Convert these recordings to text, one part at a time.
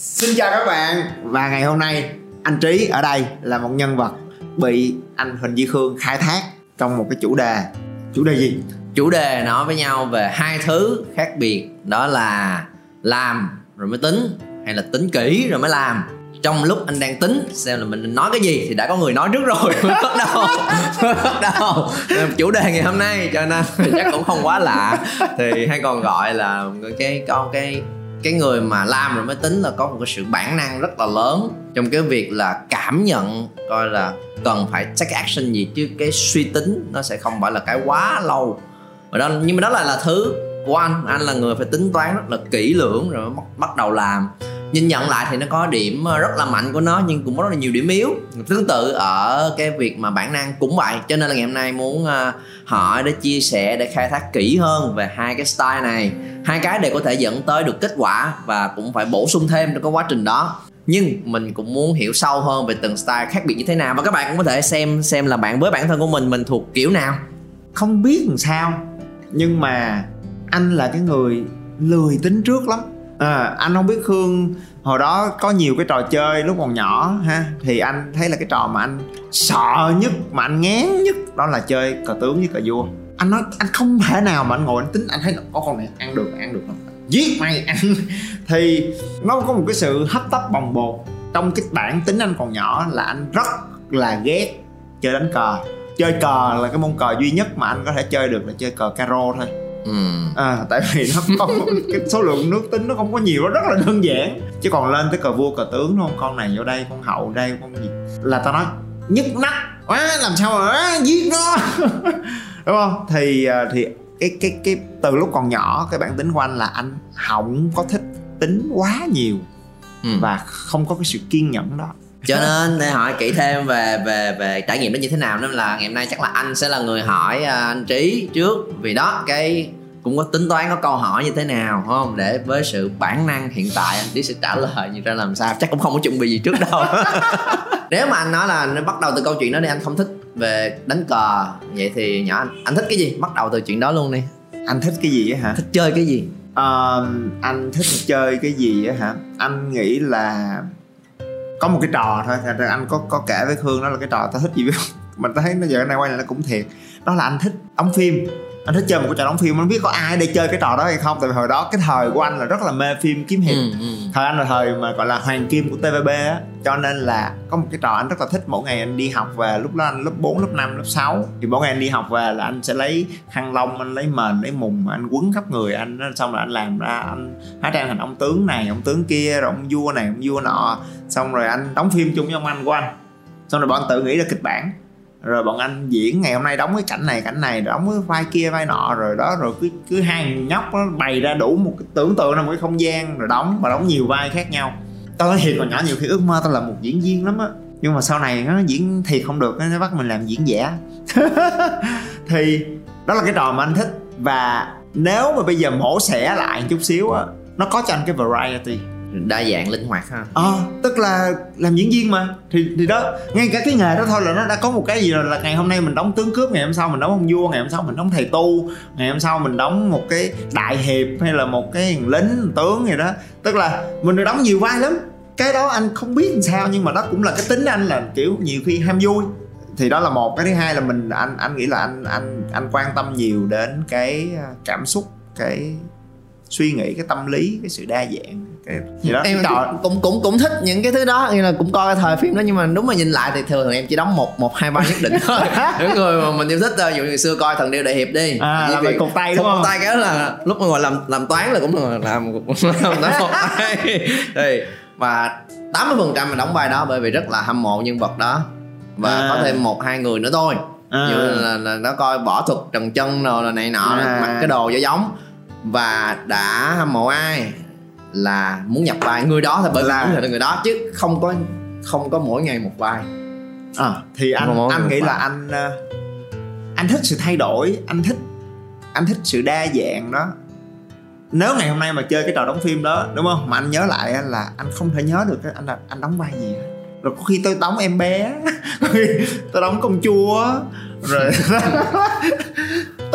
Xin chào các bạn. Và ngày hôm nay, anh Trí ở đây là một nhân vật bị anh Huỳnh Duy Khương khai thác trong một cái chủ đề. Chủ đề gì? Chủ đề nói với nhau về hai thứ khác biệt, đó là làm rồi mới tính, hay là tính kỹ rồi mới làm. Trong lúc anh đang tính, xem là mình nói cái gì thì đã có người nói trước rồi. Mới bắt đầu, mới bắt đầu. Chủ đề ngày hôm nay, cho nên chắc cũng không quá lạ. Thì hay còn gọi là cái, con cái cái người mà làm rồi mới tính là có một cái sự bản năng rất là lớn trong cái việc là cảm nhận coi là cần phải take action gì chứ cái suy tính nó sẽ không phải là cái quá lâu. Và đó nhưng mà đó là là thứ của anh. Anh là người phải tính toán rất là kỹ lưỡng rồi bắt, bắt đầu làm nhìn nhận lại thì nó có điểm ờ, rất là mạnh của nó nhưng cũng có rất là nhiều điểm yếu. Tương tự ở cái việc mà bản năng cũng vậy, cho nên là ngày hôm nay muốn ờ, hỏi để chia sẻ, để khai thác kỹ hơn về hai cái style này. Hai cái để có thể dẫn tới được kết quả và cũng phải bổ sung thêm trong cái quá trình đó. Nhưng mình cũng muốn hiểu sâu hơn về từng style khác biệt như thế nào và các bạn cũng có thể xem xem là bạn với bản thân của mình mình thuộc kiểu nào. Không biết làm sao, nhưng mà anh là cái người lười tính trước lắm à, anh không biết khương hồi đó có nhiều cái trò chơi lúc còn nhỏ ha. Thì anh thấy là cái trò mà anh sợ nhất mà anh ngán nhất đó là chơi cờ tướng với cờ vua. Anh nói anh không thể nào mà anh ngồi anh tính anh thấy có con này ăn được ăn được không? Giết mày ăn. Thì nó có một cái sự hấp tấp bồng bột. Trong cái bản tính anh còn nhỏ là anh rất là ghét chơi đánh cờ. Chơi cờ là cái môn cờ duy nhất mà anh có thể chơi được là chơi cờ caro thôi. Ừ. à tại vì nó không cái số lượng nước tính nó không có nhiều nó rất là đơn giản. Chứ còn lên tới cờ vua cờ tướng đúng không? Con này vô đây con hậu đây con gì? Là tao nói nhức nách quá làm sao mà giết nó? Đúng không? Thì à, thì cái cái cái từ lúc còn nhỏ cái bản tính của anh là anh không có thích tính quá nhiều ừ. và không có cái sự kiên nhẫn đó cho nên để hỏi kỹ thêm về về về trải nghiệm đó như thế nào nên là ngày hôm nay chắc là anh sẽ là người hỏi à, anh trí trước. Vì đó cái cũng có tính toán có câu hỏi như thế nào không? Để với sự bản năng hiện tại anh trí sẽ trả lời như ra làm sao. Chắc cũng không có chuẩn bị gì trước đâu. Nếu mà anh nói là nó bắt đầu từ câu chuyện đó đi anh không thích về đánh cờ vậy thì nhỏ anh anh thích cái gì? Bắt đầu từ chuyện đó luôn đi. Anh thích cái gì á hả? Thích chơi cái gì? Uh, anh thích chơi cái gì á hả? Anh nghĩ là có một cái trò thôi, thì anh có có kể với khương đó là cái trò tao thích gì biết mình thấy nó giờ này quay lại nó cũng thiệt. Đó là anh thích ống phim anh thích chơi một cái trò đóng phim anh biết có ai để chơi cái trò đó hay không? Tại vì hồi đó cái thời của anh là rất là mê phim kiếm hiệp. Ừ, ừ. thời anh là thời mà gọi là hoàng kim của tvb á. Cho nên là có một cái trò anh rất là thích mỗi ngày anh đi học về lúc đó anh lớp 4, lớp 5, lớp 6 thì mỗi ngày anh đi học về là anh sẽ lấy khăn lông anh lấy mền lấy mùng anh quấn khắp người anh xong rồi anh làm ra anh hóa trang thành ông tướng này ông tướng kia rồi ông vua này ông vua nọ. Xong rồi anh đóng phim chung với ông anh của anh. Xong rồi bọn anh tự nghĩ ra kịch bản rồi bọn anh diễn ngày hôm nay đóng cái cảnh này cảnh này đóng cái vai kia, vai nọ, rồi đó, rồi cứ cứ hàng nhóc nó bày ra đủ một cái tưởng tượng ra một cái không gian, rồi đóng và đóng nhiều vai khác nhau. Tao nói thiệt còn nhỏ nhiều khi ước mơ tao là một diễn viên lắm á. Nhưng mà sau này nó diễn thiệt không được nó bắt mình làm diễn giả. Thì đó là cái trò mà anh thích. Và nếu mà bây giờ mổ xẻ lại chút xíu á, nó có cho anh cái variety đa dạng linh hoạt ha ờ à, tức là làm diễn viên mà. Thì thì đó ngay cả cái nghề đó thôi là nó đã có một cái gì rồi là ngày hôm nay mình đóng tướng cướp ngày hôm sau mình đóng ông vua ngày hôm sau mình đóng thầy tu ngày hôm sau mình đóng một cái đại hiệp hay là một cái lính tướng gì đó. Tức là mình được đóng nhiều vai lắm. Cái đó anh không biết làm sao nhưng mà đó cũng là cái tính anh là kiểu nhiều khi ham vui. Thì đó là một. Cái thứ hai là mình anh anh nghĩ là anh anh anh quan tâm nhiều đến cái à, cảm xúc cái suy nghĩ cái tâm lý cái sự đa dạng cái gì đó em Trời. cũng cũng cũng thích những cái thứ đó như là cũng coi cái thời phim đó nhưng mà đúng mà nhìn lại thì thường em chỉ đóng một một hai vai nhất định thôi những người mà mình yêu thích ví dụ như xưa coi thần điêu đại hiệp đi à làm việc cột tay đúng không tay cái đó là lúc mà ngồi làm làm toán là cũng là làm làm toán một tay thì và 80% phần trăm mình đóng vai đó bởi vì rất là hâm mộ nhân vật đó và à. có thêm một hai người nữa thôi à. như là, là nó coi võ thuật trần chân rồi là này nọ à. mặc cái đồ cho giống và đã hâm mộ ai? Là muốn nhập vai. Người đó thì bởi vì Là- muốn là người đó chứ không có không có mỗi ngày một vai. À, thì anh món anh nghĩ là anh ờ, anh thích sự thay đổi anh thích anh thích sự đa dạng đó. Nếu ngày hôm nay mà chơi cái trò đóng phim đó đúng không? Mà anh nhớ lại là anh không thể nhớ được anh là anh đóng vai gì hết. rồi có khi tôi đóng em bé tôi đóng công chúa rồi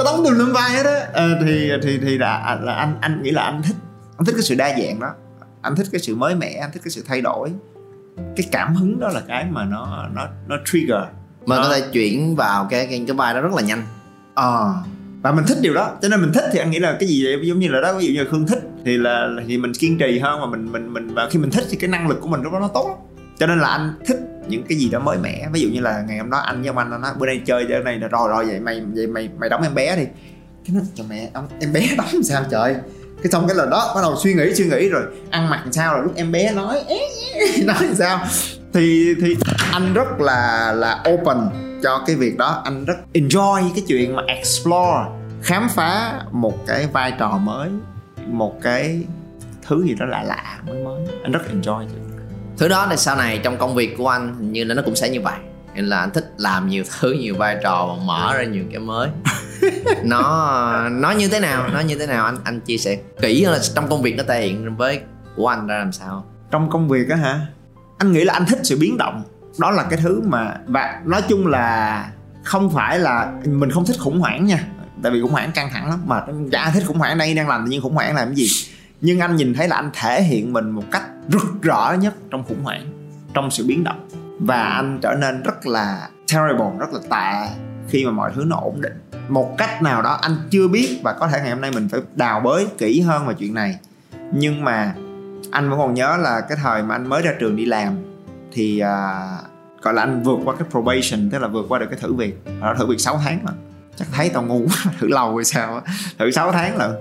tôi đóng tùm lum vai hết á. Ờ, thì thì thì là, là anh anh nghĩ là anh thích anh thích cái sự đa dạng đó. Anh thích cái sự mới mẻ anh thích cái sự thay đổi. Cái cảm hứng đó là cái mà nó nó nó trigger. Mà Đó. có thể chuyển vào cái cái cái vai đó rất là nhanh. Ờ. Và mình thích điều đó. Cho nên mình thích thì anh nghĩ là cái gì vậy? giống như là đó ví dụ như là khương thích thì là thì mình kiên trì hơn mà mình mình mình và khi mình thích thì cái năng lực của mình lúc đó nó tốt lắm. Cho nên là anh thích những cái gì đó mới mẻ. Ví dụ như là ngày hôm đó anh với ông anh nó nói, bữa nay chơi chơi này là rồi rồi, vậy mày vậy mày mày đóng em bé đi. Cái nó cho mẹ, ông, em bé đóng làm sao trời? Cái xong cái lần đó, bắt đầu suy nghĩ suy nghĩ rồi, ăn mặc làm sao rồi lúc em bé nói nói làm sao? Thì thì anh rất là là open cho cái việc đó. Anh rất enjoy cái chuyện mà explore, khám phá một cái vai trò mới, một cái thứ gì đó lạ lạ, mới mới. Anh rất enjoy chuyện thứ đó thì sau này trong công việc của anh hình như là nó cũng sẽ như vậy. Nên là anh thích làm nhiều thứ nhiều vai trò và mở ra nhiều cái mới. Nó nó như thế nào nó như thế nào anh anh chia sẻ kỹ hơn là trong công việc nó thể hiện với của anh ra làm sao? Trong công việc á hả? Anh nghĩ là anh thích sự biến động. Đó là cái thứ mà và nói chung là không phải là mình không thích khủng hoảng nha. Tại vì khủng hoảng căng thẳng lắm. Mà chả ai thích khủng hoảng đây đang làm tự nhiên khủng hoảng làm cái gì nhưng anh nhìn thấy là anh thể hiện mình một cách rực rỡ nhất trong khủng hoảng trong sự biến động. Và anh trở nên rất là terrible rất là tệ khi mà mọi thứ nó ổn định. Một cách nào đó anh chưa biết và có thể ngày hôm nay mình phải đào bới kỹ hơn về chuyện này. Nhưng mà anh vẫn còn nhớ là cái thời mà anh mới ra trường đi làm thì uh, gọi là anh vượt qua cái probation tức là vượt qua được cái thử việc. Thử việc 6 tháng mà. Chắc thấy tao ngu thử lâu rồi sao thử 6 tháng là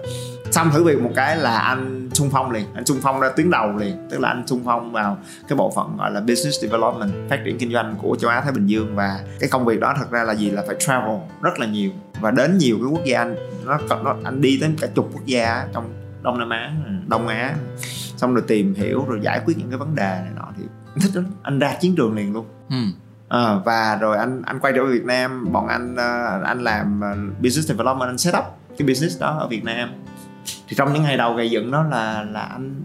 xong thử việc một cái là anh xung phong liền. Anh xung phong ra tuyến đầu liền. Tức là anh xung phong vào cái bộ phận gọi là business development phát triển kinh doanh của châu Á Thái Bình Dương. Và cái công việc đó thật ra là gì? Là phải travel rất là nhiều và đến nhiều cái quốc gia anh. Nó, nó anh đi đến cả chục quốc gia trong Đông Nam Á Đông Á. Xong rồi tìm hiểu rồi giải quyết những cái vấn đề này nọ thì anh thích lắm. Anh ra chiến trường liền luôn. Ừ. Ờ, và rồi anh anh quay trở về Việt Nam. Bọn anh ờ, anh làm ờ, business development anh set up cái business đó ở Việt Nam thì trong những ngày đầu gây dựng đó là là anh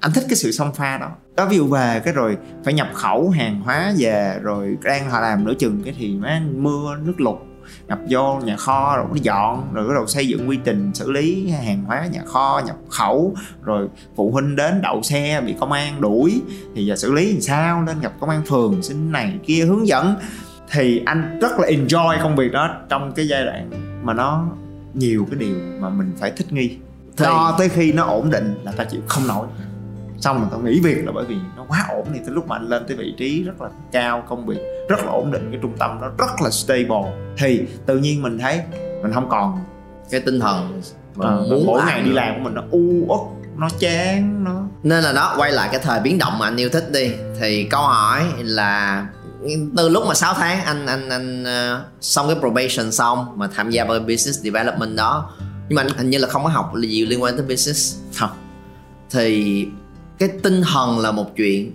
anh thích cái sự song pha đó. Đó ví dụ về cái rồi phải nhập khẩu hàng hóa về, rồi đang họ làm nửa chừng cái thì má mưa, nước lụt, nhập vô nhà kho, rồi nó dọn, rồi bắt đầu xây dựng quy trình xử lý hàng hóa nhà kho, nhập khẩu, rồi phụ huynh đến đậu xe bị công an đuổi. Thì giờ xử lý làm sao? Lên gặp công an phường, xin này kia, hướng dẫn. Thì anh rất là enjoy công việc đó trong cái giai đoạn mà nó nhiều cái điều mà mình phải thích nghi. Thì- cho tới khi nó ổn định là ta chịu không nổi. Xong rồi tao nghỉ việc là bởi vì nó quá ổn thì tới lúc mà anh lên tới vị trí rất là cao công việc rất là ổn định cái trung tâm nó rất là stable. Thì tự nhiên mình thấy mình không còn cái tinh thần mà Ờ, muốn mỗi ngày đi làm của mình nó u uất nó chán nó nên là đó quay lại cái thời biến động mà anh yêu thích đi. Thì câu hỏi là từ lúc mà 6 tháng anh anh anh ờ, xong cái probation xong mà tham gia vào business development đó nhưng mà anh hình như là không có học gì liên quan tới business. Không. Thì cái tinh thần là một chuyện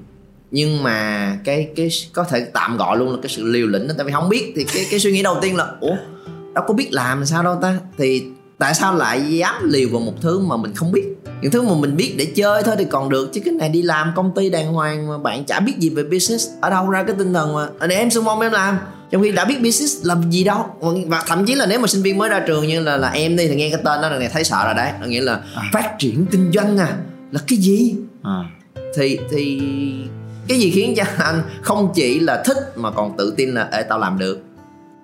nhưng mà cái cái có thể tạm gọi luôn là cái sự liều lĩnh đó tại vì không biết thì cái cái suy nghĩ đầu tiên là ủa đâu có biết làm sao đâu ta? Thì tại sao lại dám liều vào một thứ mà mình không biết những thứ mà mình biết để chơi thôi thì còn được chứ cái này đi làm công ty đàng hoàng mà bạn chả biết gì về business ở đâu ra cái tinh thần mà. "À, để em xung phong em làm trong khi đã biết business làm gì đâu. Và thậm chí là nếu mà sinh viên mới ra trường như là là em đi thì nghe cái tên đó là này thấy sợ rồi đấy. Nghĩa là À. phát triển kinh doanh à là cái gì? À. thì thì cái gì khiến cho anh không chỉ là thích mà còn tự tin là ê tao làm được.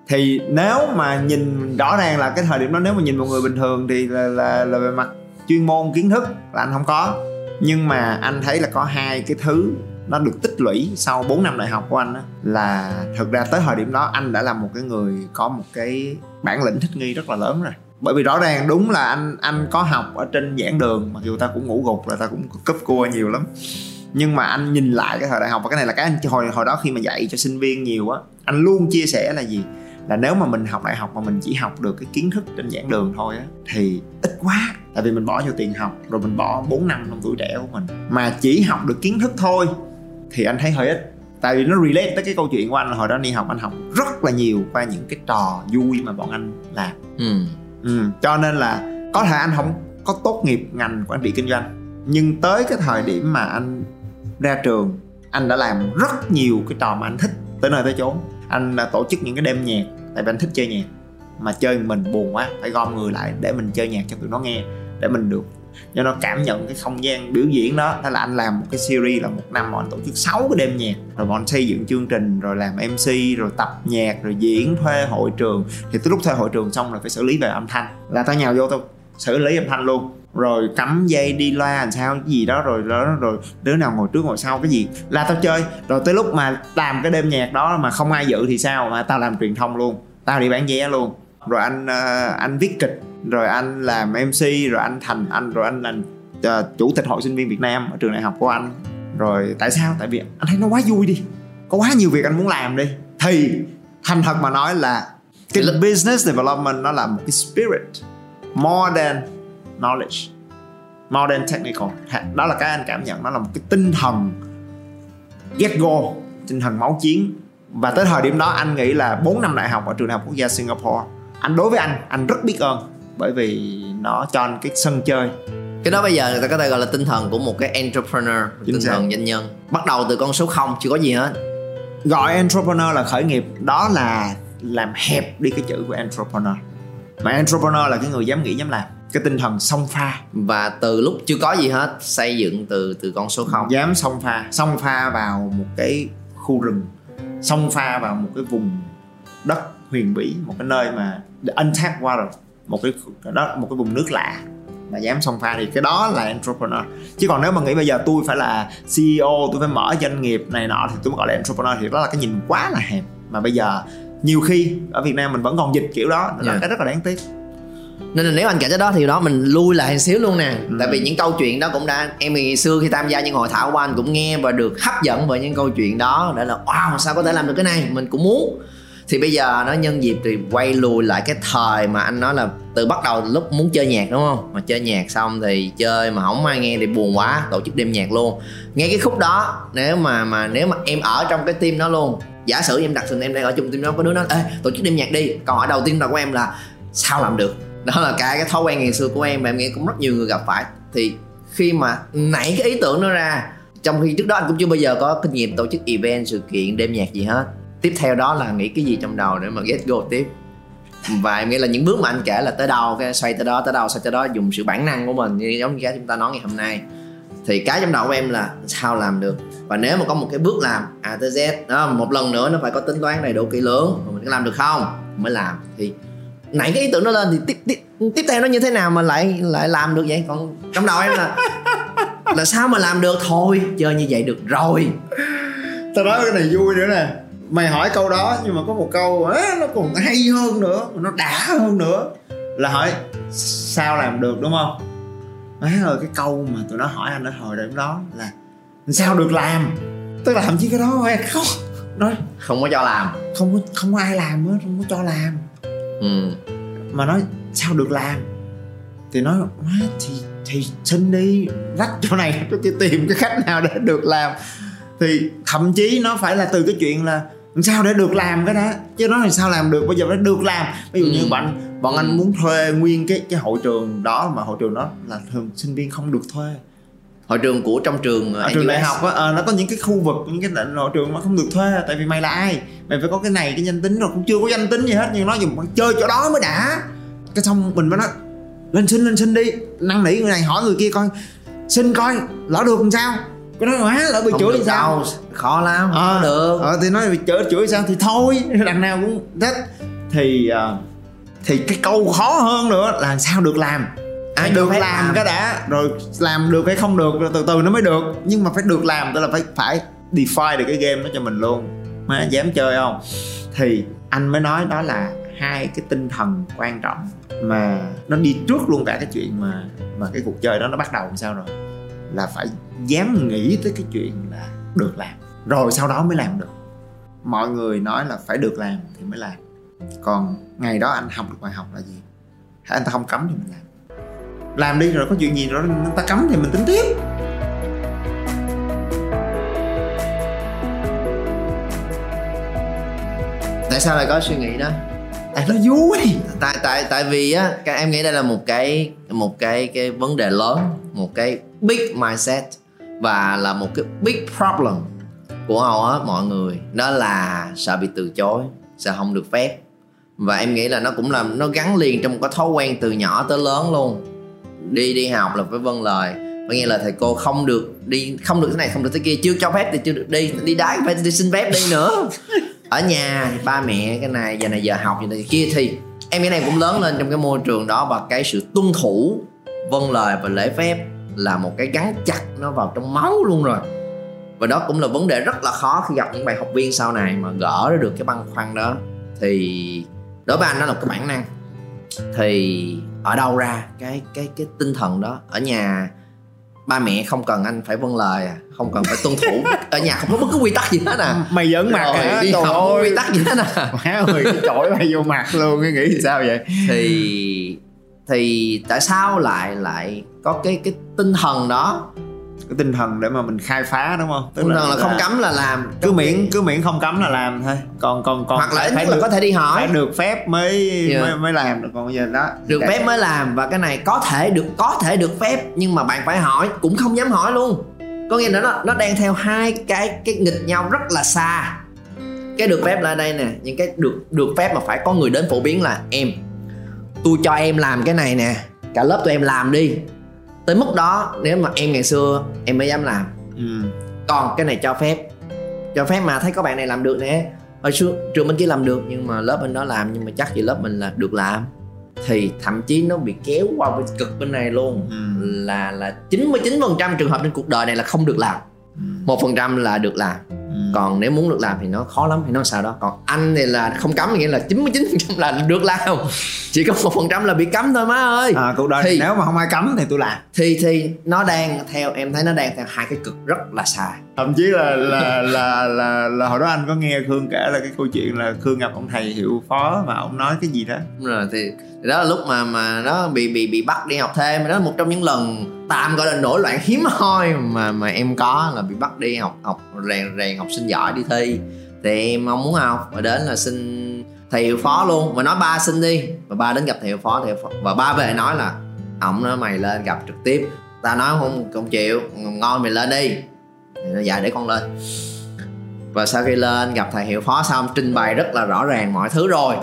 Thì nếu mà nhìn rõ ràng là cái thời điểm đó nếu mà nhìn một người bình thường thì là là, là về mặt chuyên môn kiến thức là anh không có. Nhưng mà anh thấy là có hai cái thứ nó được tích lũy sau 4 năm đại học của anh đó, là thực ra tới thời điểm đó anh đã là một cái người có một cái bản lĩnh thích nghi rất là lớn rồi. Bởi vì rõ ràng đúng là anh anh có học ở trên giảng đường mặc dù ta cũng ngủ gục là ta cũng cúp cua nhiều lắm. Nhưng mà anh nhìn lại cái thời đại học và cái này là cái anh hồi hồi đó khi mà dạy cho sinh viên nhiều á anh luôn chia sẻ là gì? Là nếu mà mình học đại học mà mình chỉ học được cái kiến thức trên giảng đường thôi á thì ít quá tại vì mình bỏ nhiều tiền học rồi mình bỏ 4 năm trong tuổi trẻ của mình mà chỉ học được kiến thức thôi thì anh thấy hơi ít tại vì nó relate tới cái câu chuyện của anh là hồi đó đi học anh học rất là nhiều qua những cái trò vui mà bọn anh làm ừ. ừ. cho nên là có thể anh không có tốt nghiệp ngành quản trị kinh doanh nhưng tới cái thời điểm mà anh ra trường anh đã làm rất nhiều cái trò mà anh thích tới nơi tới chốn anh đã tổ chức những cái đêm nhạc, tại vì anh thích chơi nhạc. Mà chơi mình buồn quá, phải gom người lại để mình chơi nhạc cho tụi nó nghe, để mình được cho nó cảm nhận cái không gian biểu diễn đó. Thế là anh làm một cái series là một năm mà anh tổ chức 6 cái đêm nhạc. Rồi bọn anh xây dựng chương trình, rồi làm mc rồi tập nhạc, rồi diễn thuê hội trường. Thì tới lúc thuê hội trường xong là phải xử lý về âm thanh. Là tao nhào vô tao xử lý âm thanh luôn rồi cắm dây đi loa làm sao cái gì đó rồi đó rồi đứa nào ngồi trước ngồi sau cái gì? Là tao chơi. Rồi tới lúc mà làm cái đêm nhạc đó mà không ai dự thì sao? Mà tao làm truyền thông luôn. Tao đi bán vé luôn. Rồi anh uh, anh viết kịch rồi anh làm mc rồi anh thành anh rồi anh là uh, chủ tịch hội sinh viên việt nam ở trường đại học của anh. Rồi tại sao? Tại vì anh thấy nó quá vui đi. Có quá nhiều việc anh muốn làm đi. Thì thành thật mà nói là cái business development nó là một cái spirit. More than knowledge more than technical. Đó là cái anh cảm nhận nó là một cái tinh thần get go tinh thần máu chiến. Và tới thời điểm đó anh nghĩ là 4 năm đại học ở trường đại học quốc gia Singapore anh đối với anh anh rất biết ơn bởi vì nó cho anh cái sân chơi. Cái đó bây giờ người ta có thể gọi là tinh thần của một cái entrepreneur Chính tinh xác. thần doanh nhân. Bắt đầu từ con số không chưa có gì hết. Gọi entrepreneur là khởi nghiệp đó là làm hẹp đi cái chữ của entrepreneur. Mà entrepreneur là cái người dám nghĩ dám làm cái tinh thần song pha. Và từ lúc chưa có gì hết xây dựng từ từ con số không. Dám song pha. Song pha vào một cái khu rừng. Song pha vào một cái vùng đất huyền bí một cái nơi mà the untapped water một cái đó một cái vùng nước lạ. Mà dám song pha thì cái đó là entrepreneur. Chứ còn nếu mà nghĩ bây giờ tôi phải là CEO tôi phải mở doanh nghiệp này nọ thì tôi mới gọi là entrepreneur thì đó là cái nhìn quá là hẹp. Mà bây giờ nhiều khi ở Việt Nam mình vẫn còn dịch kiểu đó là Yeah. cái rất là đáng tiếc nên là nếu anh kể tới đó thì đó mình lui lại xíu luôn nè. Ừ. tại vì những câu chuyện đó cũng đã em ngày xưa khi tham gia những hội thảo của anh cũng nghe và được hấp dẫn bởi những câu chuyện đó để là wow sao có thể làm được cái này? Mình cũng muốn. Thì bây giờ nó nhân dịp thì quay lùi lại cái thời mà anh nói là từ bắt đầu lúc muốn chơi nhạc đúng không? Mà chơi nhạc xong thì chơi mà không ai nghe thì buồn quá tổ chức đêm nhạc luôn. Nghe cái khúc đó nếu mà mà nếu mà em ở trong cái team đó luôn giả sử em đặt sừng em đang ở chung team đó có đứa nói ê tổ chức đêm nhạc đi. Câu hỏi đầu tiên là của em là sao làm được đó là cái cái thói quen ngày xưa của em và em nghĩ cũng rất nhiều người gặp phải. Thì khi mà nảy cái ý tưởng nó ra, trong khi trước đó anh cũng chưa bao giờ có kinh nghiệm tổ chức event, sự kiện, đêm nhạc gì hết. Tiếp theo đó là nghĩ cái gì trong đầu để mà get go tiếp. Và em nghĩ là những bước mà anh kể là tới đâu, cái xoay tới đó, tới đâu, xoay tới đó, dùng sự bản năng của mình, như giống như cái chúng ta nói ngày hôm nay. Thì cái trong đầu của em là sao làm được? Và nếu mà có một cái bước làm A tới Z, đó, một lần nữa nó phải có tính toán đầy đủ kỹ lưỡng, mình có làm được không? Mới làm. Thì nảy cái ý tưởng đó lên thì tiếp tiếp tiếp theo nó như thế nào mà lại lại làm được vậy? Còn trong đầu em là là sao mà làm được? Thôi chơi như vậy được rồi. Tao nói cái này vui nữa nè. Mày hỏi câu đó nhưng mà có một câu á, nó còn hay hơn nữa nó đã hơn nữa. Là hỏi sao làm được? Đúng không? Má ơi cái câu mà tụi nó hỏi anh ở hồi điểm đó là sao được làm? Tức là thậm chí cái đó hay không nói không có cho làm. Không có không có ai làm hết không có cho làm ừ. mà nói sao được làm thì nói má thì thì xin đi rách chỗ này kia tìm cái cách nào để được làm thì thậm chí nó phải là từ cái chuyện là sao để được làm cái đó chứ nói là sao làm được bây giờ phải được làm ví dụ như Ừ. bọn bọn anh Ừ. muốn thuê nguyên cái cái hội trường đó mà hội trường đó là thường sinh viên không được thuê hội trường của trong trường ở trường đại học á. ờ, nó có những cái khu vực những cái hội trường mà không được thuê tại vì mày là ai? Mày phải có cái này cái danh tính rồi cũng chưa có danh tính gì hết nhưng nó dùng chơi chỗ đó mới đã. Cái xong mình mới nói lên xin lên xin đi. Năn nỉ người này hỏi người kia coi xin coi lỡ được làm sao? Cái nói quá lỡ bị Không chửi thì sao? khó lắm Ờ, không được. ờ, thì nói bị chửi chửi sao thì thôi đằng nào cũng thích. Thì ờ, thì cái câu khó hơn nữa là sao được làm Ai phải được phép làm, làm. cái đã. Rồi làm được hay không được rồi từ từ nó mới được. Nhưng mà phải được làm tức là phải phải define được cái game đó cho mình luôn. Má dám chơi không? Thì anh mới nói đó là hai cái tinh thần quan trọng mà nó đi trước luôn cả cái chuyện mà mà cái cuộc chơi đó nó bắt đầu làm sao rồi. Là phải dám nghĩ tới cái chuyện là được làm. Rồi sau đó mới làm được. Mọi người nói là phải được làm thì mới làm. Còn ngày đó anh học được bài học là gì? Hay anh ta không cấm thì mình làm làm đi rồi có chuyện gì rồi người ta cấm thì mình tính tiếp. Tại sao lại có suy nghĩ đó? Tại nó vui. Tại tại tại vì á các em nghĩ đây là một cái một cái cái vấn đề lớn một cái big mindset và là một cái big problem của hầu hết mọi người. Đó là sợ bị từ chối sợ không được phép. Và em nghĩ là nó cũng là nó gắn liền trong một cái thói quen từ nhỏ tới lớn luôn đi đi học là phải vâng lời. Phải nghe lời thầy cô, không được đi, không được thế này, không được thế kia, chưa cho phép thì chưa được đi đi đái phải đi xin phép đi nữa. Ở nhà ba mẹ, cái này, giờ này giờ học, giờ này kia thì em cái này cũng lớn lên trong cái môi trường đó và cái sự tuân thủ vâng lời và lễ phép là một cái gắn chặt nó vào trong máu luôn rồi. Và đó cũng là vấn đề rất là khó khi gặp những bạn học viên sau này mà gỡ được cái băn khoăn đó. Thì đối với anh đó là một cái bản năng. Thì ở đâu ra? Cái cái cái tinh thần đó. Ở nhà ba mẹ không cần anh phải vâng lời à không cần phải tuân thủ. Ở nhà không có bất cứ quy tắc gì hết à. Mày giỡn mặt rồi hả? đi trời không có quy tắc gì hết à. Má ơi chổi mày vô mặt luôn cái nghĩ sao vậy? Thì thì tại sao lại lại có cái cái tinh thần đó cái tinh thần để mà mình khai phá đúng không? Tinh thần là không cấm là làm cứ miễn cứ miễn không cấm là làm thôi. Còn còn còn hoặc là ít là được, có thể đi hỏi. phải được phép mới Dạ. mới mới làm được. Còn bây giờ đó được phép mới làm và cái này có thể được có thể được phép nhưng mà bạn phải hỏi cũng không dám hỏi luôn. Có nghĩa là nó nó đang theo hai cái cái nghịch nhau rất là xa. Cái được phép là đây nè những cái được được phép mà phải có người đến phổ biến là em. Tôi cho em làm cái này nè cả lớp tụi em làm đi tới mức đó nếu mà em ngày xưa em mới dám làm. Ừ. còn cái này cho phép. Cho phép mà thấy có bạn này làm được nè. Hồi xưa trường bên kia làm được nhưng mà lớp bên đó làm nhưng mà chắc gì lớp mình là được làm. Thì thậm chí nó bị kéo qua bên cực bên này luôn. Ừ. là là 99% trường hợp trên cuộc đời này là không được làm. Ừ. một phần trăm là được làm Ừ. còn nếu muốn được làm thì nó khó lắm thì nó sao đó? Còn anh thì là không cấm nghĩa là 99% là được làm. Chỉ có một phần trăm là bị cấm thôi má ơi. À, cuộc đời Thì- nếu mà không ai cấm thì tôi làm. thì thì nó đang theo em thấy nó đang theo hai cái cực rất là xa thậm chí là là là là, là hồi đó anh có nghe khương kể là cái câu chuyện là khương gặp ông thầy hiệu phó mà ông nói cái gì đó. Đúng rồi thì, đó là lúc mà mà nó bị bị bị bắt đi học thêm đó là một trong những lần tạm gọi là nổi loạn hiếm hoi mà mà em có là bị bắt đi học học rèn rèn học sinh giỏi đi thi. Thì em không muốn học và đến là xin thầy hiệu phó luôn. Và nói ba xin đi. Và ba đến gặp thầy hiệu phó thầy hiệu phó. Và ba về nói là ổng nói mày lên gặp trực tiếp. Ta nói không không chịu ngon mày lên đi nó dạ để con lên. Và sau khi lên gặp thầy hiệu phó xong trình bày rất là rõ ràng mọi thứ rồi.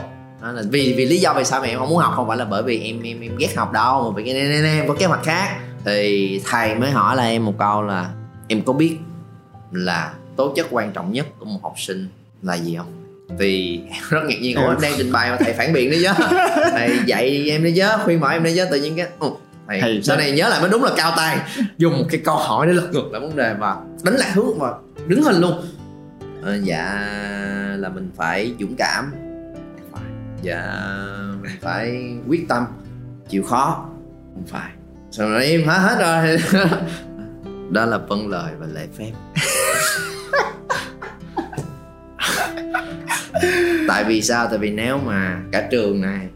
Đó là vì vì lý do vì sao mà em không muốn học không phải là bởi vì em em em ghét học đâu mà vì cái này, em có kế hoạch khác. Thì thầy mới hỏi là em một câu là em có biết là tố chất quan trọng nhất của một học sinh là gì không? Thì em rất ngạc nhiên ủa em đang trình bày mà thầy phản biện đấy chứ. Thầy dạy em đấy chứ khuyên bảo em đấy chứ. Tự nhiên cái thầy, Thầy sau này nhớ lại mới đúng là cao tay. Dùng một cái câu hỏi để lật ngược lại vấn đề và đánh lạc hướng và đứng hình luôn. Ờ, dạ là mình phải dũng cảm. Phải dạ mình phải quyết tâm. Chịu khó không phải. Xong rồi im hết hết rồi? Đó là vâng lời và lễ phép. Tại vì sao? Tại vì nếu mà cả trường này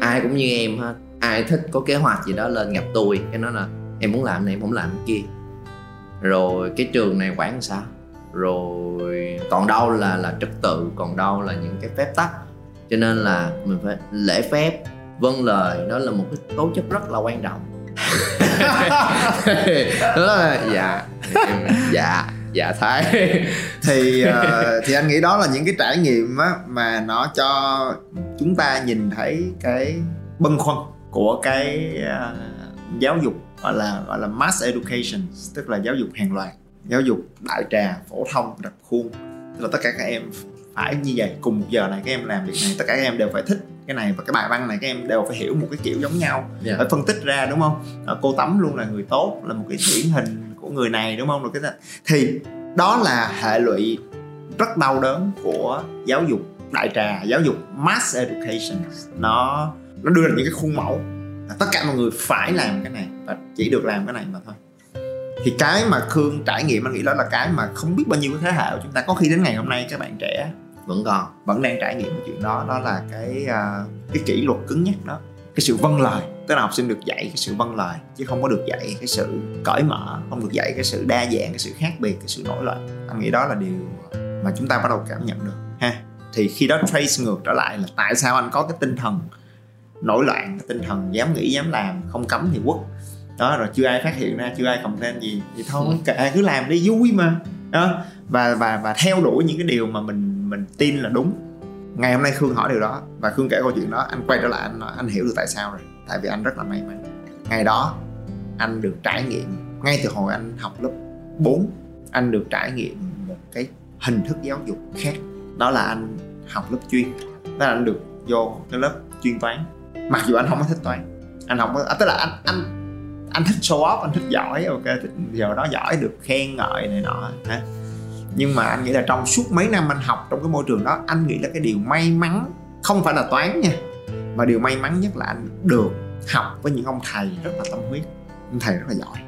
ai cũng như em hết ai thích có kế hoạch gì đó lên gặp tôi cái nó là em muốn làm này em muốn làm cái kia. Rồi cái trường này quản sao? Rồi còn đâu là là trật tự còn đâu là những cái phép tắc. Cho nên là mình phải lễ phép vâng lời đó là một cái tố chất rất là quan trọng. Đó là dạ em, dạ dạ thái. Thì uh, thì anh nghĩ đó là những cái trải nghiệm á mà nó cho chúng ta nhìn thấy cái bâng khoăn của cái ờ, giáo dục gọi là gọi là mass education tức là giáo dục hàng loạt giáo dục đại trà phổ thông rập khuôn. Tức là tất cả các em phải như vậy. Cùng một giờ này các em làm việc này tất cả các em đều phải thích cái này và cái bài văn này các em đều phải hiểu một cái kiểu giống nhau. Dạ. phải phân tích ra đúng không? Ờ, cô tắm luôn là người tốt là một cái điển hình của người này đúng không? Rồi cái thì đó là hệ lụy rất đau đớn của giáo dục đại trà giáo dục mass education. Nó nó đưa ra những cái khuôn mẫu là tất cả mọi người phải làm cái này và chỉ được làm cái này mà thôi. Thì cái mà khương trải nghiệm anh nghĩ đó là cái mà không biết bao nhiêu thế hệ của chúng ta có khi đến ngày hôm nay các bạn trẻ vẫn còn vẫn đang trải nghiệm cái chuyện đó. Đó là cái uh, cái kỷ luật cứng nhắc đó. Cái sự vâng lời tức là học sinh được dạy cái sự vâng lời chứ không có được dạy cái sự cởi mở không được dạy cái sự đa dạng cái sự khác biệt cái sự nổi loạn. Anh nghĩ đó là điều mà chúng ta bắt đầu cảm nhận được ha. Thì khi đó trace ngược trở lại là tại sao anh có cái tinh thần nổi loạn cái tinh thần dám nghĩ dám làm không cấm thì quất. Đó rồi chưa ai phát hiện ra chưa ai complain gì thì thôi ừ. cứ làm đi vui mà. Đó và và và theo đuổi những cái điều mà mình mình tin là đúng. Ngày hôm nay khương hỏi điều đó và khương kể câu chuyện đó anh quay trở lại anh nói anh hiểu được tại sao rồi tại vì anh rất là may mắn. Ngày đó anh được trải nghiệm ngay từ hồi anh học lớp 4 anh được trải nghiệm một cái hình thức giáo dục khác. Đó là anh học lớp chuyên đó là anh được vô cái lớp chuyên toán mặc dù anh không có thích toán anh không có à, tức là anh anh anh thích show off anh thích giỏi ok thích giờ đó giỏi được khen ngợi này nọ ha. Nhưng mà anh nghĩ là trong suốt mấy năm anh học trong cái môi trường đó anh nghĩ là cái điều may mắn không phải là toán nha mà điều may mắn nhất là anh được học với những ông thầy rất là tâm huyết. Ông thầy rất là giỏi.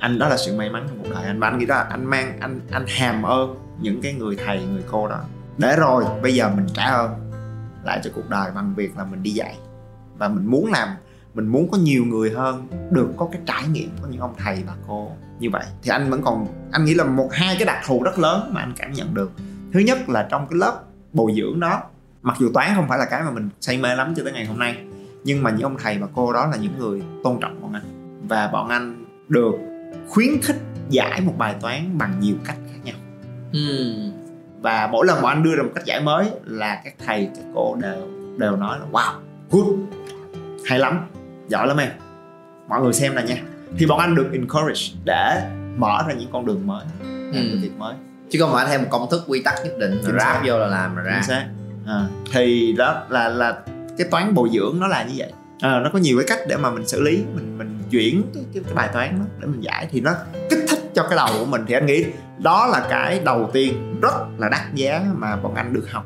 Anh đó là sự may mắn trong cuộc đời anh. Và anh nghĩ đó là anh mang anh anh hàm ơn những cái người thầy người cô đó. Để rồi bây giờ mình trả ơn lại cho cuộc đời bằng việc là mình đi dạy và mình muốn làm mình muốn có nhiều người hơn được có cái trải nghiệm của những ông thầy bà cô. Như vậy thì anh vẫn còn anh nghĩ là một hai cái đặc thù rất lớn mà anh cảm nhận được. Thứ nhất là trong cái lớp bồi dưỡng đó mặc dù toán không phải là cái mà mình say mê lắm cho tới ngày hôm nay nhưng mà những ông thầy và cô đó là những người tôn trọng bọn anh. Và bọn anh được khuyến khích giải một bài toán bằng nhiều cách khác nhau. Hmm. và mỗi lần mà anh đưa ra một cách giải mới là các thầy các cô đều đều nói là wow good hay lắm. Giỏi lắm em. Mọi người xem này nha. Thì bọn anh được encourage để mở ra những con đường mới làm ừ. việc mới. Chứ không phải theo một công thức quy tắc nhất định rồi ráp vô là làm mà ra. Xác. À, thì đó là là cái toán bồi dưỡng nó là như vậy. À, nó có nhiều cái cách để mà mình xử lý mình mình chuyển cái, cái, cái bài toán đó để mình giải. Thì nó kích thích cho cái đầu của mình. Thì anh nghĩ đó là cái đầu tiên rất là đắt giá mà bọn anh được học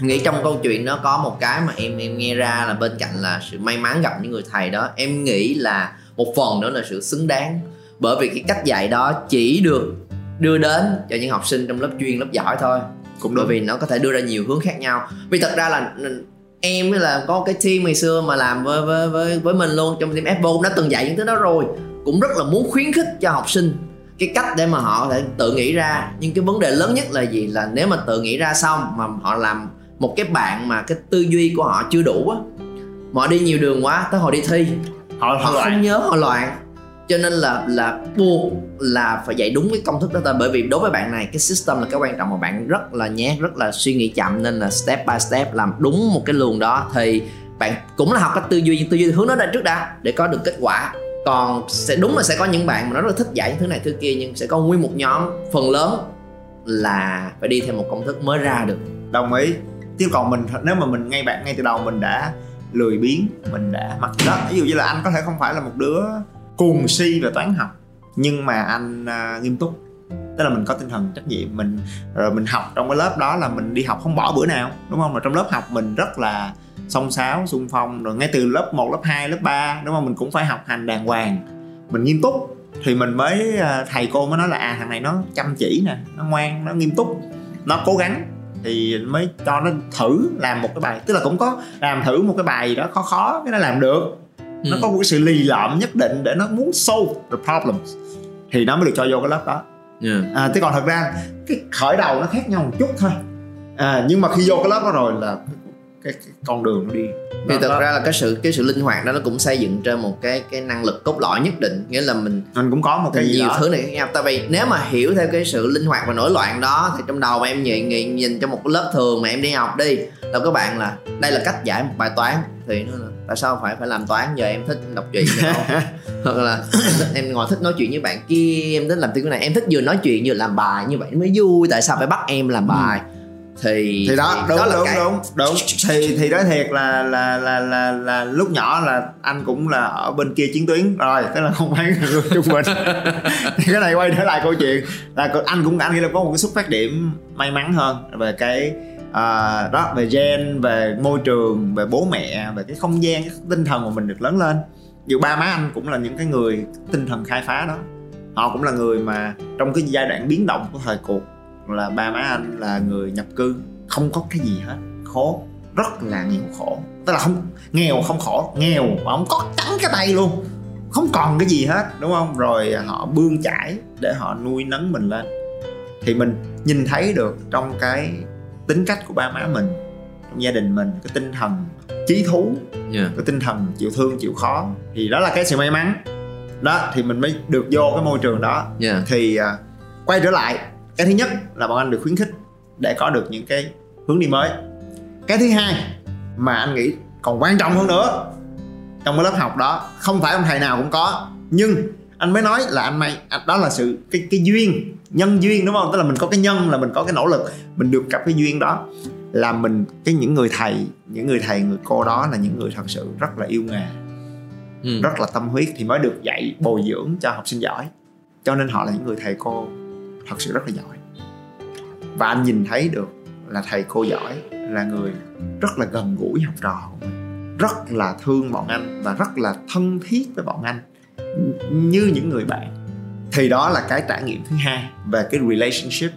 nghĩ trong câu chuyện nó có một cái mà em em nghe ra là bên cạnh là sự may mắn gặp những người thầy đó em nghĩ là một phần nữa là sự xứng đáng. Bởi vì cái cách dạy đó chỉ được đưa đến cho những học sinh trong lớp chuyên lớp giỏi thôi. Cũng bởi vì nó có thể đưa ra nhiều hướng khác nhau. Vì thật ra là em là có cái team ngày xưa mà làm với với với, với mình luôn trong team Apple đã từng dạy những thứ đó rồi. Cũng rất là muốn khuyến khích cho học sinh cái cách để mà họ có thể tự nghĩ ra. Nhưng cái vấn đề lớn nhất là gì? Là nếu mà tự nghĩ ra xong mà họ làm một cái bạn mà cái tư duy của họ chưa đủ á. Họ đi nhiều đường quá tới hồi đi thi. Họ, họ không nhớ họ loạn. Cho nên là là buộc là phải dạy đúng cái công thức đó thôi bởi vì đối với bạn này cái system là cái quan trọng mà bạn rất là nhát rất là suy nghĩ chậm nên là step by step làm đúng một cái luồng đó. Thì bạn cũng là học cách tư duy nhưng tư duy hướng nó ra trước đã để có được kết quả. Còn sẽ đúng là sẽ có những bạn mà nó rất là thích dạy những thứ này thứ kia nhưng sẽ có nguyên một nhóm phần lớn là phải đi theo một công thức mới ra được. Đồng ý chứ còn mình nếu mà mình ngay bạn ngay từ đầu mình đã lười biếng mình đã mặc đó ví dụ như là anh có thể không phải là một đứa cuồng si về toán học nhưng mà anh uh, nghiêm túc. Tức là mình có tinh thần trách nhiệm mình rồi mình học trong cái lớp đó là mình đi học không bỏ bữa nào đúng không? Mà trong lớp học mình rất là song sáo xung phong rồi ngay từ lớp 1, lớp 2, lớp 3 đúng không? Mình cũng phải học hành đàng hoàng mình nghiêm túc. Thì mình mới à, thầy cô mới nói là à thằng này nó chăm chỉ nè nó ngoan nó nghiêm túc nó cố gắng thì mới cho nó thử làm một cái bài. Tức là cũng có làm thử một cái bài gì đó khó khó cái nó làm được. Ừ. nó có một cái sự lì lợm nhất định để nó muốn solve the problems. Thì nó mới được cho vô cái lớp đó. Yeah. à, thế còn thật ra cái khởi đầu nó khác nhau một chút thôi. À, nhưng mà khi vô cái lớp đó rồi là cái, cái con đường nó đi vì thực ra là cái sự cái sự linh hoạt đó nó cũng xây dựng trên một cái cái năng lực cốt lõi nhất định. Nghĩa là mình mình cũng có một cái nhiều đó. thứ này khác nhau. Tại vì nếu mà hiểu theo cái sự linh hoạt và nổi loạn đó thì trong đầu mà em nhìn, nhìn nhìn trong một lớp thường mà em đi học đi là các bạn là đây là cách giải một bài toán. Thì nó là tại sao phải phải làm toán? Giờ em thích đọc truyện hoặc là em ngồi thích nói chuyện với bạn kia em thích làm tiếng này em thích vừa nói chuyện vừa làm bài như vậy mới vui. Tại sao phải bắt em làm bài? ừ thì thì đó thì đúng đó đúng cái... đúng đúng. Thì thì nói thiệt là là là là là lúc nhỏ là anh cũng là ở bên kia chiến tuyến. Rồi tức là không phải người trung bình thì cái này quay trở lại câu chuyện là anh cũng anh nghĩ là có một cái xuất phát điểm may mắn hơn về cái à, đó về gen về môi trường về bố mẹ về cái không gian cái tinh thần mà mình được lớn lên. Dù ba má anh cũng là những cái người tinh thần khai phá đó. Họ cũng là người mà trong cái giai đoạn biến động của thời cuộc là ba má anh là người nhập cư. Không có cái gì hết. Khổ rất là nghèo khổ. Tức là không nghèo không khổ. Nghèo mà không có trắng cái tay luôn. Không còn cái gì hết đúng không? Rồi họ bươn chải để họ nuôi nấng mình lên. Thì mình nhìn thấy được trong cái tính cách của ba má mình trong gia đình mình cái tinh thần chí thú yeah. cái tinh thần chịu thương chịu khó thì đó là cái sự may mắn. Đó thì mình mới được vô cái môi trường đó. Yeah. thì à, quay trở lại cái thứ nhất là bọn anh được khuyến khích để có được những cái hướng đi mới. Cái thứ hai mà anh nghĩ còn quan trọng hơn nữa trong cái lớp học đó không phải ông thầy nào cũng có nhưng anh mới nói là anh may đó là sự cái cái duyên nhân duyên đúng không? Tức là mình có cái nhân là mình có cái nỗ lực mình được gặp cái duyên đó là mình cái những người thầy những người thầy người cô đó là những người thật sự rất là yêu nghề Ừ. rất là tâm huyết thì mới được dạy bồi dưỡng cho học sinh giỏi. Cho nên họ là những người thầy cô thật sự rất là giỏi. Và anh nhìn thấy được là thầy cô giỏi là người rất là gần gũi học trò của mình rất là thương bọn anh và rất là thân thiết với bọn anh như những người bạn. Thì đó là cái trải nghiệm thứ hai về cái relationship.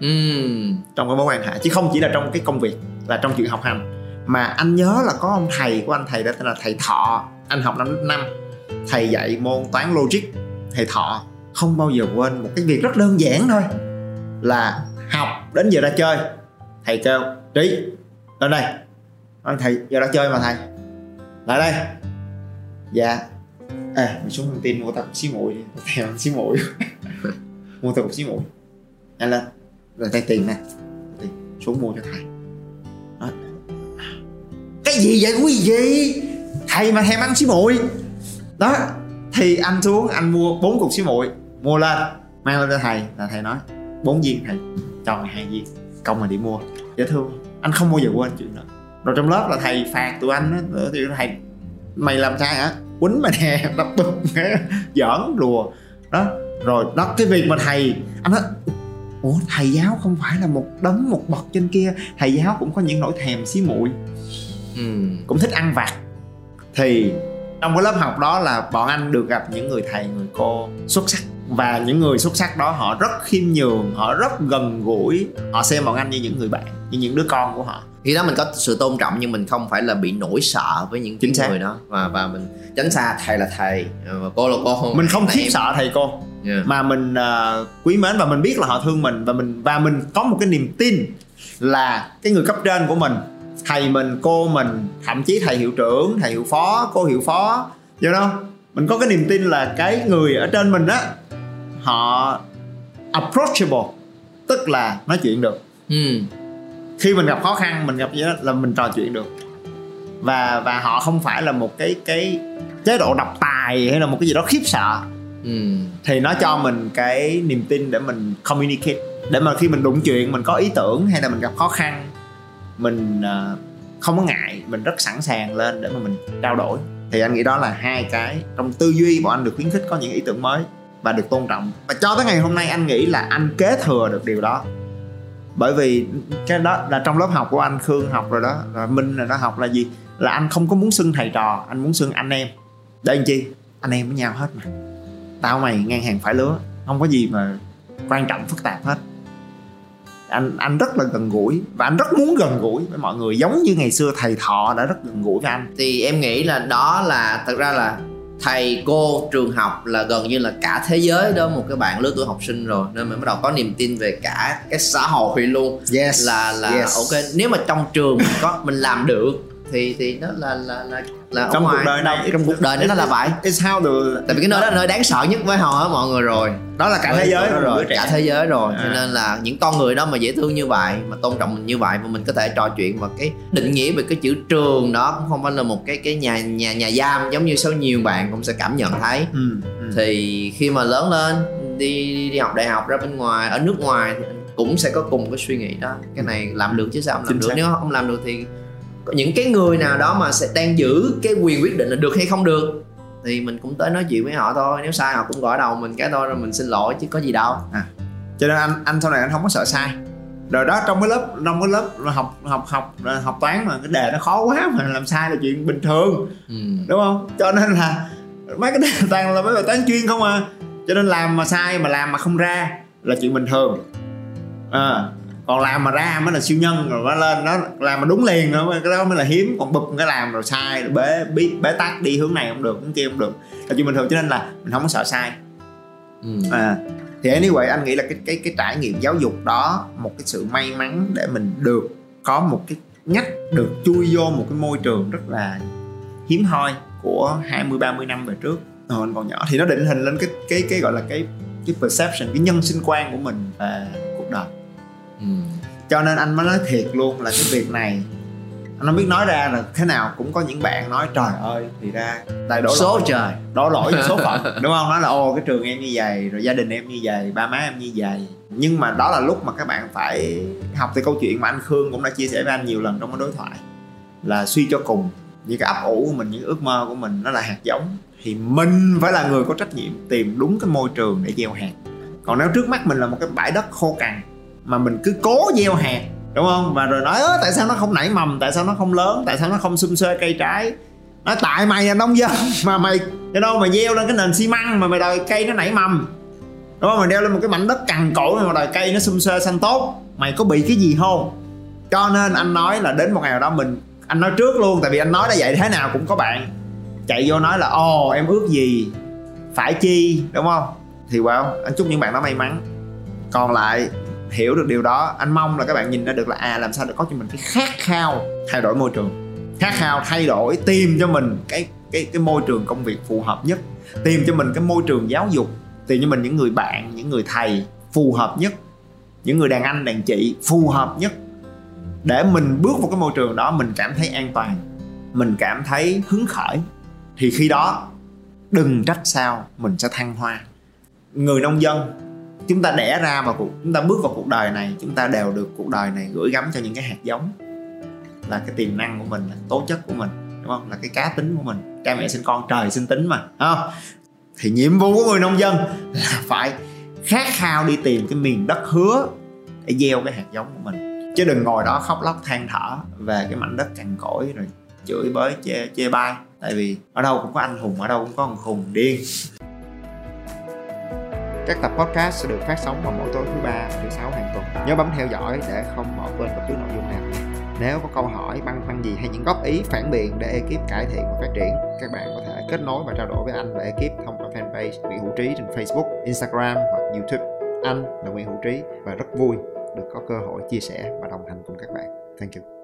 Ừm. trong cái mối quan hệ chứ không chỉ là trong cái công việc là trong chuyện học hành. Mà anh nhớ là có ông thầy của anh thầy đó tên là thầy thọ. Anh học năm lớp năm. Thầy dạy môn toán logic thầy thọ không bao giờ quên một cái việc rất đơn giản thôi, là học đến giờ ra chơi. Thầy kêu, trí, lên đây. Nói, thầy, giờ ra chơi mà thầy. Lại đây. Dạ. À mình xuống căng tin mua tập xí muội đi. Thèm xí muội. Mua tập xí muội. Nhanh lên. Rồi tay tiền nè. Tiền xuống mua cho thầy. Đó. cái gì vậy? Quý gì thầy mà thèm ăn xí muội. Đó thì anh xuống anh mua bốn cục xí muội mua lên mang lên cho thầy là thầy nói bốn viên thầy cho hai viên công mà đi mua. Dễ thương anh không bao giờ quên chuyện đó. Rồi trong lớp là thầy phạt tụi anh nữa thì thầy mày làm sai hả? Quýnh mày nè đập tung giỡn đùa đó rồi đó cái việc mà thầy anh nói ủa thầy giáo không phải là một đấng một bậc trên kia thầy giáo cũng có những nỗi thèm xí muội. Ừm. cũng thích ăn vặt. Thì trong cái lớp học đó là bọn anh được gặp những người thầy người cô xuất sắc. Và những người xuất sắc đó họ rất khiêm nhường họ rất gần gũi. Họ xem bọn anh như những người bạn như những đứa con của họ. Khi đó mình có sự tôn trọng nhưng mình không phải là bị nổi sợ với những Chính người đó. Và và mình tránh xa thầy là thầy và cô là cô. Mình không khiếp sợ thầy cô. Yeah. mà mình ờ, quý mến và mình biết là họ thương mình. Và mình và mình có một cái niềm tin là cái người cấp trên của mình thầy mình cô mình thậm chí thầy hiệu trưởng thầy hiệu phó cô hiệu phó you know? Mình có cái niềm tin là cái người ở trên mình á họ approachable tức là nói chuyện được. Ừm. khi mình gặp khó khăn mình gặp gì đó là mình trò chuyện được. Và và họ không phải là một cái cái chế độ độc tài hay là một cái gì đó khiếp sợ. Ừm. thì nó cho mình cái niềm tin để mình communicate. Để mà khi mình đụng chuyện mình có ý tưởng hay là mình gặp khó khăn mình à, không có ngại, mình rất sẵn sàng lên để mà mình trao đổi. Thì anh nghĩ đó là hai cái trong tư duy bọn anh được khuyến khích có những ý tưởng mới và được tôn trọng. Và cho tới ngày hôm nay anh nghĩ là anh kế thừa được điều đó. Bởi vì cái đó là trong lớp học của anh, khương học rồi đó rồi minh là nó học là gì? Là anh không có muốn xưng thầy trò, anh muốn xưng anh em. Để làm chi? Anh em với nhau hết mà. Tao mày ngang hàng phải lứa, không có gì mà quan trọng phức tạp hết anh anh rất là gần gũi và anh rất muốn gần gũi với mọi người giống như ngày xưa thầy thọ đã rất gần gũi với anh thì em nghĩ là đó là thật ra là thầy cô trường học là gần như là cả thế giới đó một cái bạn lứa tuổi học sinh rồi nên mình bắt đầu có niềm tin về cả cái xã hội luôn yes là là Yes. ok nếu mà trong trường mình có mình làm được thì thì nó là là là là ở trong ngoài cuộc đời này trong cuộc đời này nó là vậy. it's how the tại vì cái nơi đó là nơi đáng sợ nhất với họ mọi người rồi. Đó là cả thế giới. rồi, rồi cả thế giới rồi. Cho À. nên là những con người đó mà dễ thương như vậy mà tôn trọng mình như vậy mà mình có thể trò chuyện và cái định nghĩa về cái chữ trường đó cũng không phải là một cái cái nhà nhà nhà giam giống như số nhiều bạn cũng sẽ cảm nhận thấy. Ừ, ừ. thì khi mà lớn lên đi đi, đi học đại học ra bên ngoài ở nước ngoài thì cũng sẽ có cùng cái suy nghĩ đó. Cái này làm được chứ sao không làm Chính được. xác. nếu không làm được thì những cái người nào đó mà sẽ đang giữ cái quyền quyết định là được hay không được thì mình cũng tới nói chuyện với họ thôi. Nếu sai họ cũng gõ đầu mình cái thôi rồi mình xin lỗi chứ có gì đâu. Cho nên anh anh sau này anh không có sợ sai. Rồi đó trong cái lớp trong cái lớp học học học học toán mà cái đề nó khó quá mà làm sai là chuyện bình thường ừ. đúng không? Cho nên là mấy cái đề toàn là mấy bài toán chuyên không à. Cho nên làm mà sai mà làm mà không ra là chuyện bình thường. À, còn làm mà ra mới là siêu nhân rồi nó lên nó làm mà đúng liền nữa cái đó mới là hiếm. Còn bụp cái làm rồi sai rồi bế bí, bế tắc đi hướng này không được hướng kia không được. Là chuyện bình thường cho nên là mình không có sợ sai. Ừ. à, thì anyway anh nghĩ là cái cái cái trải nghiệm giáo dục đó một cái sự may mắn để mình được có một cái nhắc được chui vô một cái môi trường rất là hiếm hoi của 20 30 năm về trước. Hồi anh còn nhỏ thì nó định hình lên cái cái cái gọi là cái cái perception cái nhân sinh quan của mình về cuộc đời Ừ. cho nên anh mới nói thiệt luôn là cái việc này. Anh không biết nói ra là thế nào cũng có những bạn nói trời ơi thì ra tại đổ số lỗi. trời. Đổ lỗi số phận đúng không? Nói là ô cái trường em như vậy rồi gia đình em như vậy ba má em như vậy. Nhưng mà đó là lúc mà các bạn phải học từ câu chuyện mà anh khương cũng đã chia sẻ với anh nhiều lần trong cái đối thoại là suy cho cùng. Những cái ấp ủ của mình những ước mơ của mình nó là hạt giống. Thì mình phải là người có trách nhiệm tìm đúng cái môi trường để gieo hạt. Còn nếu trước mắt mình là một cái bãi đất khô cằn mà mình cứ cố gieo hạt, đúng không? Và rồi nói tại sao nó không nảy mầm? Tại sao nó không lớn? Tại sao nó không xum xuê cây trái? Nói, tại mày là nông dân mà mày cái đâu mà gieo lên cái nền xi măng mà mày đòi cây nó nảy mầm. Đúng không? Mày đeo lên một cái mảnh đất cằn cỗi mà đòi cây nó xum xuê xanh tốt. Mày có bị cái gì không? Cho nên anh nói là đến một ngày nào đó mình, anh nói trước luôn, tại vì anh nói là vậy thế nào cũng có bạn, chạy vô nói là, ồ, em ước gì phải chi? Đúng không? Thì wow anh chúc những bạn đó may mắn. Còn lại hiểu được điều đó, anh mong là các bạn nhìn ra được là à làm sao để có cho mình cái khát khao thay đổi môi trường. Khát khao thay đổi, tìm cho mình cái cái cái môi trường công việc phù hợp nhất. Tìm cho mình cái môi trường giáo dục. Tìm cho mình những người bạn, những người thầy phù hợp nhất. Những người đàn anh, đàn chị phù hợp nhất. Để mình bước vào cái môi trường đó, mình cảm thấy an toàn. Mình cảm thấy hứng khởi. Thì khi đó, đừng trách sao mình sẽ thăng hoa. Người nông dân chúng ta đẻ ra và cuộc, chúng ta bước vào cuộc đời này, chúng ta đều được cuộc đời này gửi gắm cho những cái hạt giống. Là cái tiềm năng của mình, là tố chất của mình, đúng không? Là cái cá tính của mình. Cha mẹ sinh con, trời sinh tính mà, đúng không? Thì nhiệm vụ của người nông dân là phải khát khao đi tìm cái miền đất hứa để gieo cái hạt giống của mình. Chứ đừng ngồi đó khóc lóc than thở về cái mảnh đất cằn cỗi rồi chửi bới, chê chê bai. Tại vì ở đâu cũng có anh hùng, ở đâu cũng có thằng khùng điên các tập podcast sẽ được phát sóng vào mỗi tối thứ ba thứ sáu hàng tuần nhớ bấm theo dõi để không bỏ quên bất cứ nội dung nào nếu có câu hỏi băn khoăn gì hay những góp ý phản biện để ekip cải thiện và phát triển các bạn có thể kết nối và trao đổi với anh và ekip thông qua fanpage Nguyễn Hữu Trí trên Facebook, Instagram hoặc YouTube anh là Nguyễn Hữu Trí và rất vui được có cơ hội chia sẻ và đồng hành cùng các bạn. Thank you.